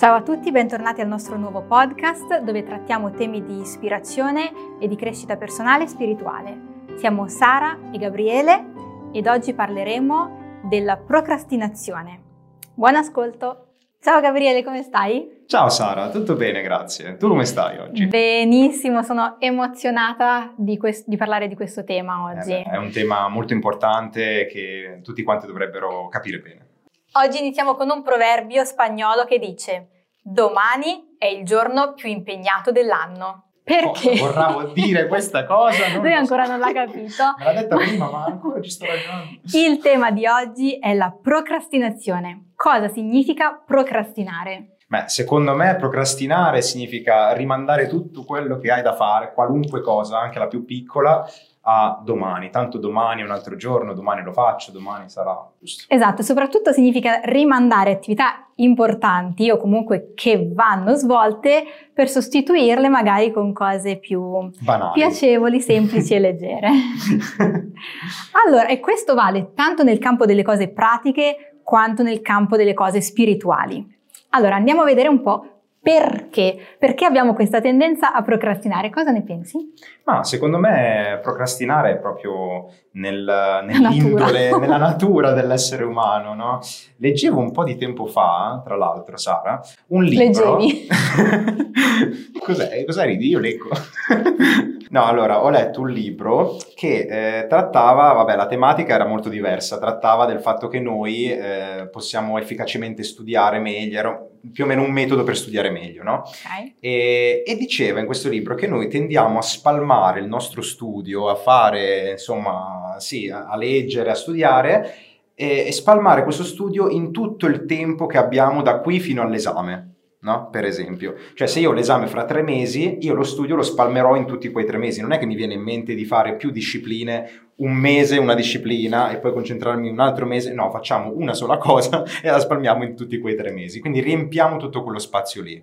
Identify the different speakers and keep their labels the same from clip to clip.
Speaker 1: Ciao a tutti, bentornati al nostro nuovo podcast dove trattiamo temi di ispirazione e di crescita personale e spirituale. Siamo Sara e Gabriele ed oggi parleremo della procrastinazione. Buon ascolto! Ciao Gabriele, come stai?
Speaker 2: Ciao Sara, tutto bene, grazie. Tu come stai oggi?
Speaker 1: Benissimo, sono emozionata di, quest- di parlare di questo tema oggi.
Speaker 2: Eh beh, è un tema molto importante che tutti quanti dovrebbero capire bene.
Speaker 1: Oggi iniziamo con un proverbio spagnolo che dice domani è il giorno più impegnato dell'anno. Perché?
Speaker 2: Cosa vorrà dire questa cosa?
Speaker 1: Non Lui ancora so. non l'ha capito.
Speaker 2: Me l'ha detta prima, ma ancora ci sto ragionando.
Speaker 1: Il tema di oggi è la procrastinazione. Cosa significa procrastinare?
Speaker 2: Beh, secondo me procrastinare significa rimandare tutto quello che hai da fare, qualunque cosa, anche la più piccola, a domani. Tanto domani è un altro giorno, domani lo faccio, domani sarà giusto.
Speaker 1: Esatto, soprattutto significa rimandare attività importanti o comunque che vanno svolte per sostituirle magari con cose più
Speaker 2: Banali.
Speaker 1: piacevoli, semplici e leggere. allora, e questo vale tanto nel campo delle cose pratiche quanto nel campo delle cose spirituali. Allora, andiamo a vedere un po' perché? Perché abbiamo questa tendenza a procrastinare? Cosa ne pensi?
Speaker 2: Ma secondo me procrastinare è proprio nel, nell'indole, natura. nella natura dell'essere umano, no? Leggevo un po' di tempo fa, tra l'altro, Sara, un libro.
Speaker 1: Leggevi?
Speaker 2: Cos'è? Cosa ridi? Io leggo. no, allora, ho letto un libro che eh, trattava, vabbè, la tematica era molto diversa, trattava del fatto che noi eh, possiamo efficacemente studiare meglio, era più o meno un metodo per studiare meglio, no?
Speaker 1: Okay.
Speaker 2: E, e diceva in questo libro che noi tendiamo a spalmare il nostro studio, a fare, insomma, sì, a, a leggere, a studiare e, e spalmare questo studio in tutto il tempo che abbiamo da qui fino all'esame no? Per esempio. Cioè se io ho l'esame fra tre mesi, io lo studio lo spalmerò in tutti quei tre mesi. Non è che mi viene in mente di fare più discipline, un mese una disciplina e poi concentrarmi un altro mese. No, facciamo una sola cosa e la spalmiamo in tutti quei tre mesi. Quindi riempiamo tutto quello spazio lì.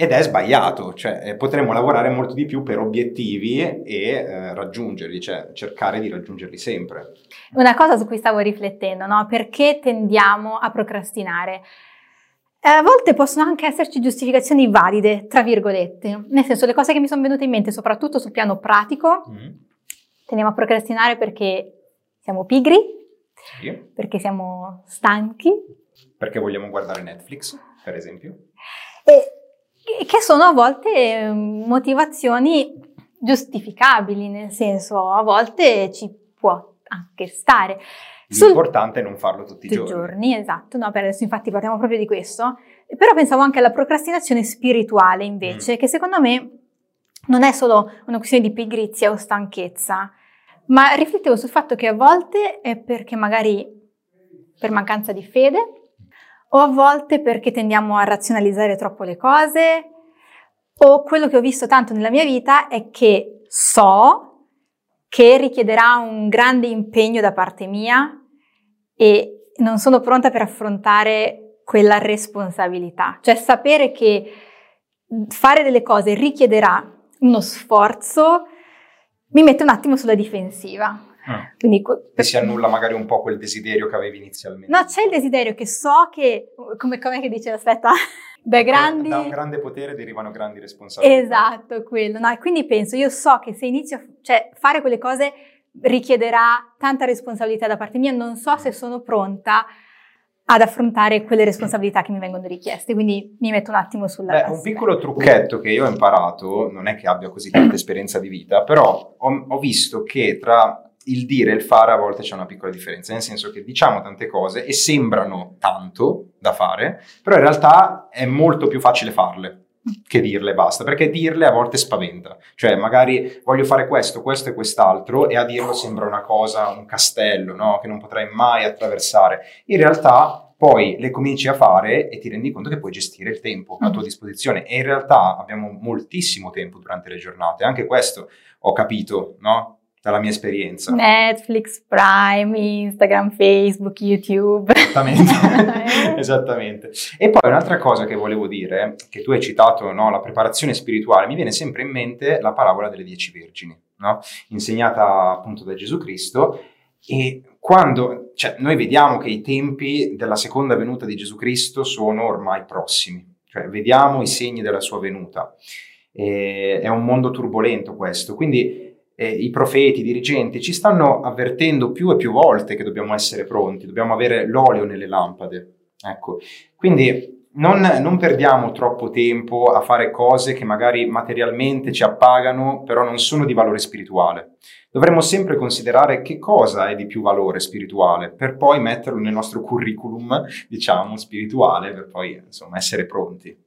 Speaker 2: Ed è sbagliato, cioè eh, potremmo lavorare molto di più per obiettivi e eh, raggiungerli, cioè cercare di raggiungerli sempre.
Speaker 1: Una cosa su cui stavo riflettendo, no? Perché tendiamo a procrastinare? Eh, a volte possono anche esserci giustificazioni valide, tra virgolette, nel senso le cose che mi sono venute in mente, soprattutto sul piano pratico, mm. Tendiamo a procrastinare perché siamo pigri,
Speaker 2: sì.
Speaker 1: perché siamo stanchi.
Speaker 2: Perché vogliamo guardare Netflix, per esempio.
Speaker 1: E, che sono a volte motivazioni giustificabili, nel senso a volte ci può anche stare.
Speaker 2: L'importante è non farlo tutti i giorni.
Speaker 1: giorni. Esatto, no, per adesso infatti parliamo proprio di questo. Però pensavo anche alla procrastinazione spirituale invece, mm. che secondo me non è solo una questione di pigrizia o stanchezza, ma riflettevo sul fatto che a volte è perché magari per mancanza di fede o a volte perché tendiamo a razionalizzare troppo le cose o quello che ho visto tanto nella mia vita è che so che richiederà un grande impegno da parte mia e non sono pronta per affrontare quella responsabilità. Cioè sapere che fare delle cose richiederà uno sforzo mi mette un attimo sulla difensiva.
Speaker 2: Ah. Quindi, e si annulla magari un po' quel desiderio che avevi inizialmente.
Speaker 1: No, c'è il desiderio che so che, come, come che dice, aspetta, da grandi...
Speaker 2: Da un grande potere derivano grandi responsabilità.
Speaker 1: Esatto, quello. No? quindi penso, io so che se inizio, cioè fare quelle cose richiederà tanta responsabilità da parte mia, non so se sono pronta ad affrontare quelle responsabilità che mi vengono richieste, quindi mi metto un attimo sulla...
Speaker 2: Beh, un piccolo trucchetto che io ho imparato, non è che abbia così tanta esperienza di vita, però ho, ho visto che tra il dire e il fare a volte c'è una piccola differenza, nel senso che diciamo tante cose e sembrano tanto da fare, però in realtà è molto più facile farle che dirle basta, perché dirle a volte spaventa, cioè magari voglio fare questo, questo e quest'altro e a dirlo sembra una cosa, un castello, no? che non potrai mai attraversare. In realtà poi le cominci a fare e ti rendi conto che puoi gestire il tempo a tua mm. disposizione e in realtà abbiamo moltissimo tempo durante le giornate, anche questo ho capito, no? Dalla mia esperienza.
Speaker 1: Netflix, Prime, Instagram, Facebook, YouTube.
Speaker 2: Esattamente. Esattamente. E poi un'altra cosa che volevo dire, che tu hai citato, no, la preparazione spirituale, mi viene sempre in mente la parabola delle dieci vergini, no? insegnata appunto da Gesù Cristo. E quando, cioè, noi vediamo che i tempi della seconda venuta di Gesù Cristo sono ormai prossimi, cioè vediamo i segni della sua venuta. E è un mondo turbolento questo, quindi eh, i profeti, i dirigenti ci stanno avvertendo più e più volte che dobbiamo essere pronti, dobbiamo avere l'olio nelle lampade. Ecco, quindi non, non, perdiamo troppo tempo a fare cose che magari materialmente ci appagano, però non sono di valore spirituale. Dovremmo sempre considerare che cosa è di più valore spirituale, per poi metterlo nel nostro curriculum, diciamo, spirituale, per poi insomma essere pronti.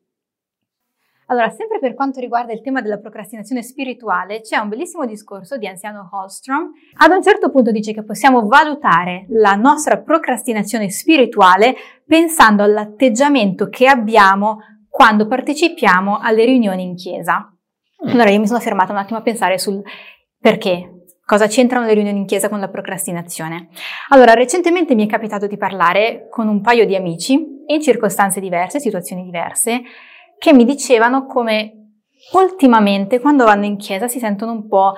Speaker 1: Allora, sempre per quanto riguarda il tema della procrastinazione spirituale, c'è un bellissimo discorso di anziano Holstrom. Ad un certo punto dice che possiamo valutare la nostra procrastinazione spirituale pensando all'atteggiamento che abbiamo quando partecipiamo alle riunioni in chiesa. Mm. Allora, io mi sono fermata un attimo a pensare sul perché, Cosa c'entrano le riunioni in chiesa con la procrastinazione? Allora, recentemente mi è capitato di parlare con un paio di amici in circostanze diverse, situazioni diverse, che mi dicevano come ultimamente quando vanno in chiesa si sentono un po'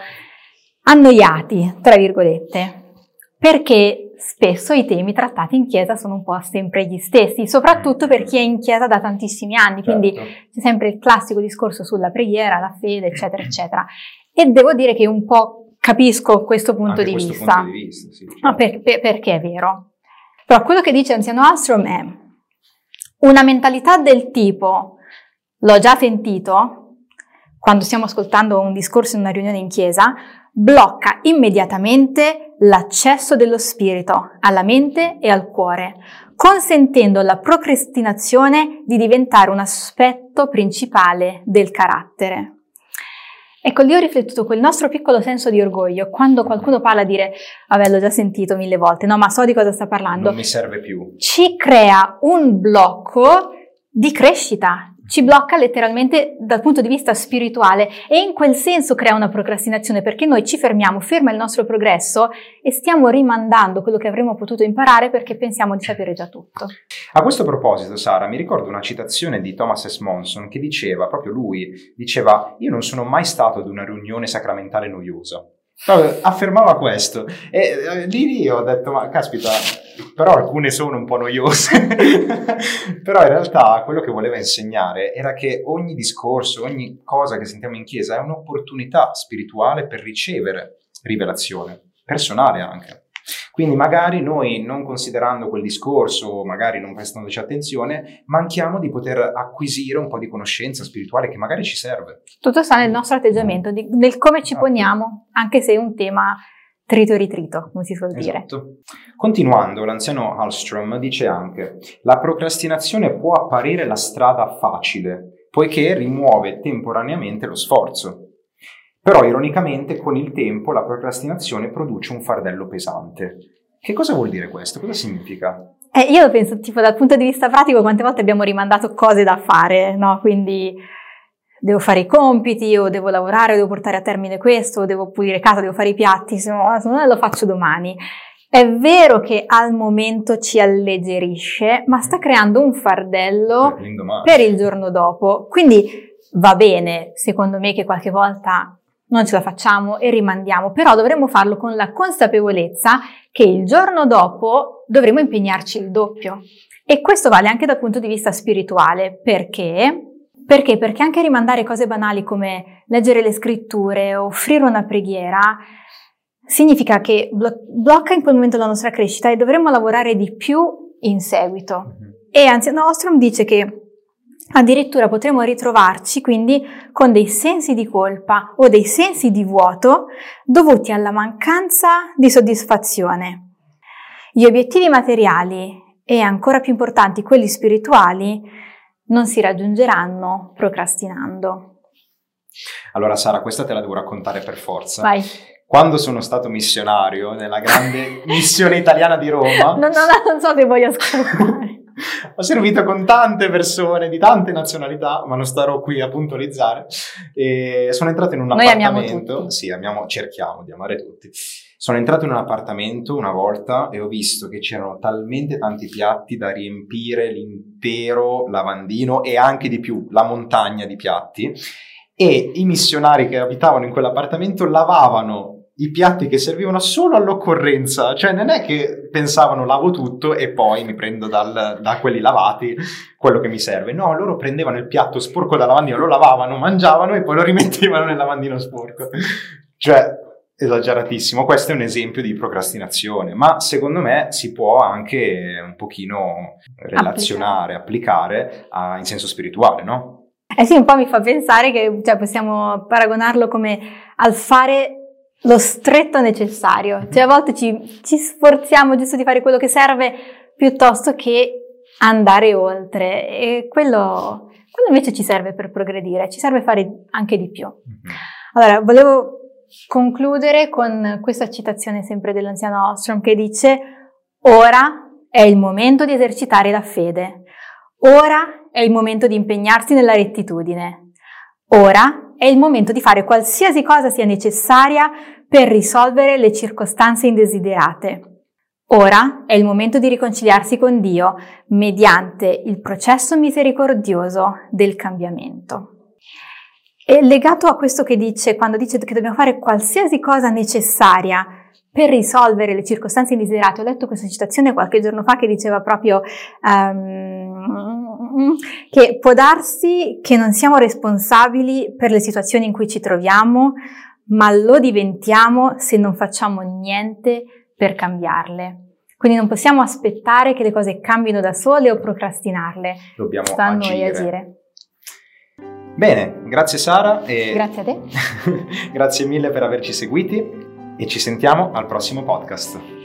Speaker 1: annoiati, tra virgolette, perché spesso i temi trattati in chiesa sono un po' sempre gli stessi, soprattutto per chi è in chiesa da tantissimi anni, quindi certo. c'è sempre il classico discorso sulla preghiera, la fede, eccetera, eccetera. E devo dire che un po' capisco questo punto, di,
Speaker 2: questo
Speaker 1: vista.
Speaker 2: punto di vista. Sì, certo.
Speaker 1: no, per, per, perché è vero. Però quello che dice Anziano Alstrom è una mentalità del tipo l'ho già sentito quando stiamo ascoltando un discorso in una riunione in chiesa, blocca immediatamente l'accesso dello spirito alla mente e al cuore, consentendo alla procrastinazione di diventare un aspetto principale del carattere. Ecco, lì ho riflettuto quel nostro piccolo senso di orgoglio, quando qualcuno parla a dire, vabbè, l'ho già sentito mille volte, no, ma so di cosa sta parlando.
Speaker 2: Non mi serve più.
Speaker 1: Ci crea un blocco di crescita, ci blocca letteralmente dal punto di vista spirituale e in quel senso crea una procrastinazione perché noi ci fermiamo, ferma il nostro progresso e stiamo rimandando quello che avremmo potuto imparare perché pensiamo di sapere già tutto.
Speaker 2: A questo proposito, Sara, mi ricordo una citazione di Thomas S. Monson che diceva, proprio lui, diceva, io non sono mai stato ad una riunione sacramentale noiosa. Affermava questo e eh, lì, lì ho detto, ma caspita, però alcune sono un po' noiose. però in realtà quello che voleva insegnare era che ogni discorso, ogni cosa che sentiamo in chiesa è un'opportunità spirituale per ricevere rivelazione, personale anche. Quindi magari noi, non considerando quel discorso, magari non prestandoci attenzione, manchiamo di poter acquisire un po' di conoscenza spirituale che magari ci serve.
Speaker 1: Tutto sta nel nostro atteggiamento, nel come ci esatto. poniamo, anche se è un tema trito e ritrito, come si suol dire.
Speaker 2: Esatto. Continuando, l'anziano Hallstrom dice anche, la procrastinazione può apparire la strada facile, poiché rimuove temporaneamente lo sforzo. Però ironicamente con il tempo la procrastinazione produce un fardello pesante. Che cosa vuol dire questo? Cosa significa?
Speaker 1: Eh, io penso, tipo, dal punto di vista pratico, quante volte abbiamo rimandato cose da fare, no? Quindi devo fare i compiti, o devo lavorare, o devo portare a termine questo, o devo pulire casa, devo fare i piatti, se no, se no lo faccio domani. È vero che al momento ci alleggerisce, ma sta creando un fardello per il giorno dopo. Quindi va bene, secondo me, che qualche volta non ce la facciamo e rimandiamo, però dovremmo farlo con la consapevolezza che il giorno dopo dovremo impegnarci il doppio. E questo vale anche dal punto di vista spirituale, perché perché? Perché anche rimandare cose banali come leggere le scritture o offrire una preghiera significa che blo- blocca in quel momento la nostra crescita e dovremmo lavorare di più in seguito. Mm-hmm. E anzi, Nostrum dice che addirittura potremo ritrovarci quindi con dei sensi di colpa o dei sensi di vuoto dovuti alla mancanza di soddisfazione. Gli obiettivi materiali e ancora più importanti quelli spirituali non si raggiungeranno procrastinando.
Speaker 2: Allora Sara, questa te la devo raccontare per forza.
Speaker 1: Vai.
Speaker 2: Quando sono stato missionario nella grande missione italiana di Roma...
Speaker 1: non, non, non so se voglio ascoltare.
Speaker 2: Ho servito con tante persone di tante nazionalità, ma non starò qui a puntualizzare. E sono entrato in un
Speaker 1: Noi
Speaker 2: appartamento. Sì, amiamo, cerchiamo di amare tutti. Sono entrato in un appartamento una volta e ho visto che c'erano talmente tanti piatti da riempire l'intero lavandino e anche di più, la montagna di piatti. E i missionari che abitavano in quell'appartamento lavavano i piatti che servivano solo all'occorrenza, cioè non è che pensavano lavo tutto e poi mi prendo dal, da quelli lavati quello che mi serve, no, loro prendevano il piatto sporco dal lavandino, lo lavavano, mangiavano e poi lo rimettevano nel lavandino sporco, cioè esageratissimo, questo è un esempio di procrastinazione, ma secondo me si può anche un pochino relazionare, applicare, applicare a, in senso spirituale, no?
Speaker 1: Eh sì, un po' mi fa pensare che cioè, possiamo paragonarlo come al fare lo stretto necessario. Cioè a volte ci, ci sforziamo giusto di fare quello che serve piuttosto che andare oltre e quello, quello invece ci serve per progredire, ci serve fare anche di più. Mm-hmm. Allora, volevo concludere con questa citazione sempre dell'anziano Ostrom che dice ora è il momento di esercitare la fede, ora è il momento di impegnarsi nella rettitudine, ora è il momento di fare qualsiasi cosa sia necessaria per risolvere le circostanze indesiderate. Ora è il momento di riconciliarsi con Dio mediante il processo misericordioso del cambiamento. E legato a questo che dice, quando dice che dobbiamo fare qualsiasi cosa necessaria per risolvere le circostanze indesiderate, ho letto questa citazione qualche giorno fa che diceva proprio um, che può darsi che non siamo responsabili per le situazioni in cui ci troviamo, ma lo diventiamo se non facciamo niente per cambiarle. Quindi non possiamo aspettare che le cose cambino da sole o procrastinarle.
Speaker 2: Dobbiamo
Speaker 1: Sta a
Speaker 2: agire.
Speaker 1: noi agire.
Speaker 2: Bene, grazie Sara. E
Speaker 1: Grazie a te.
Speaker 2: grazie mille per averci seguiti e ci sentiamo al prossimo podcast.